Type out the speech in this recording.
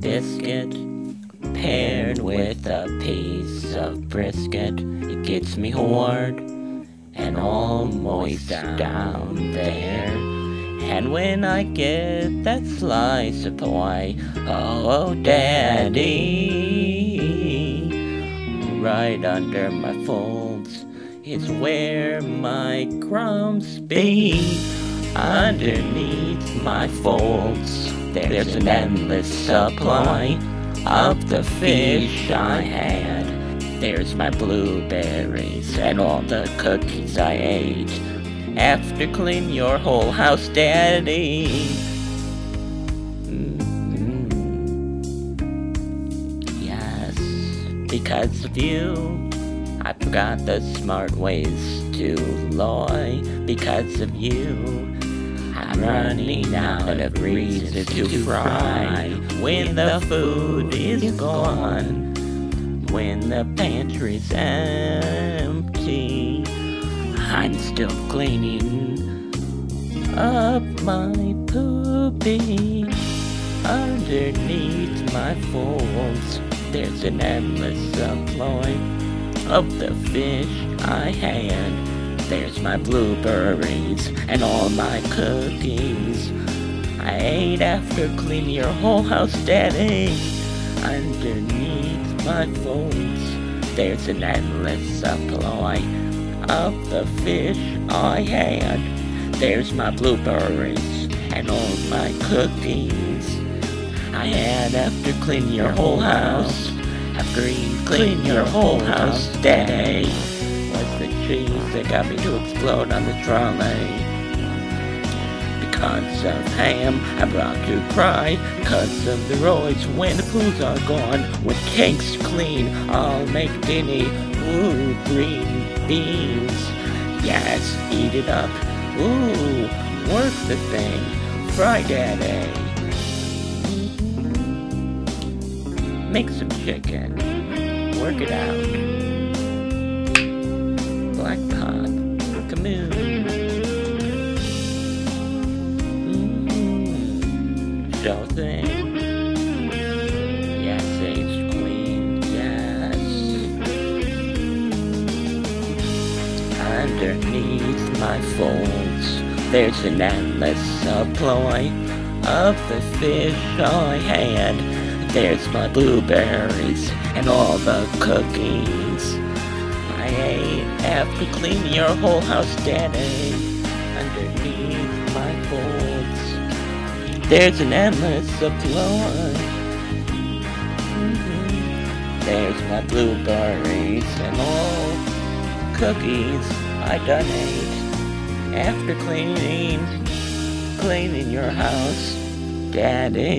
biscuit paired with a piece of brisket. It gets me hard and all moist down there. And when I get that slice of pie, oh, oh, daddy, right under my folds is where my crumbs be. Underneath my folds, there's an endless supply of the fish I had. There's my blueberries and all the cookies I ate. After clean your whole house, Daddy. Mm-hmm. Yes, because of you, I forgot the smart ways to lie. Because of you, I'm running out of reasons to cry When the food is gone, when the pantry's empty, I'm still cleaning up my poopy underneath my folds. There's an endless supply of the fish I had. There's my blueberries and all my cookies. I ate after cleaning your whole house, Daddy. Underneath my folds, there's an endless supply of the fish I had. There's my blueberries and all my cookies. I had after cleaning your whole house. After you clean your whole house, Daddy. Cheese that got me to explode on the trolley. Because of ham, I brought to cry. Because of the roids, when the poos are gone. When cake's clean, I'll make dinny. Ooh, green beans. Yes, eat it up. Ooh, work the thing. Fry daddy. Make some chicken. Work it out. Black. Camoon. Mmm. Show thing. Yes, queen. Yes. Underneath my folds, there's an endless supply of the fish I had. There's my blueberries and all the cookies I ate after clean your whole house, Daddy. Underneath my folds, there's an endless supply. Mhm. There's my blueberries and all cookies I done ate after cleaning, cleaning your house, Daddy.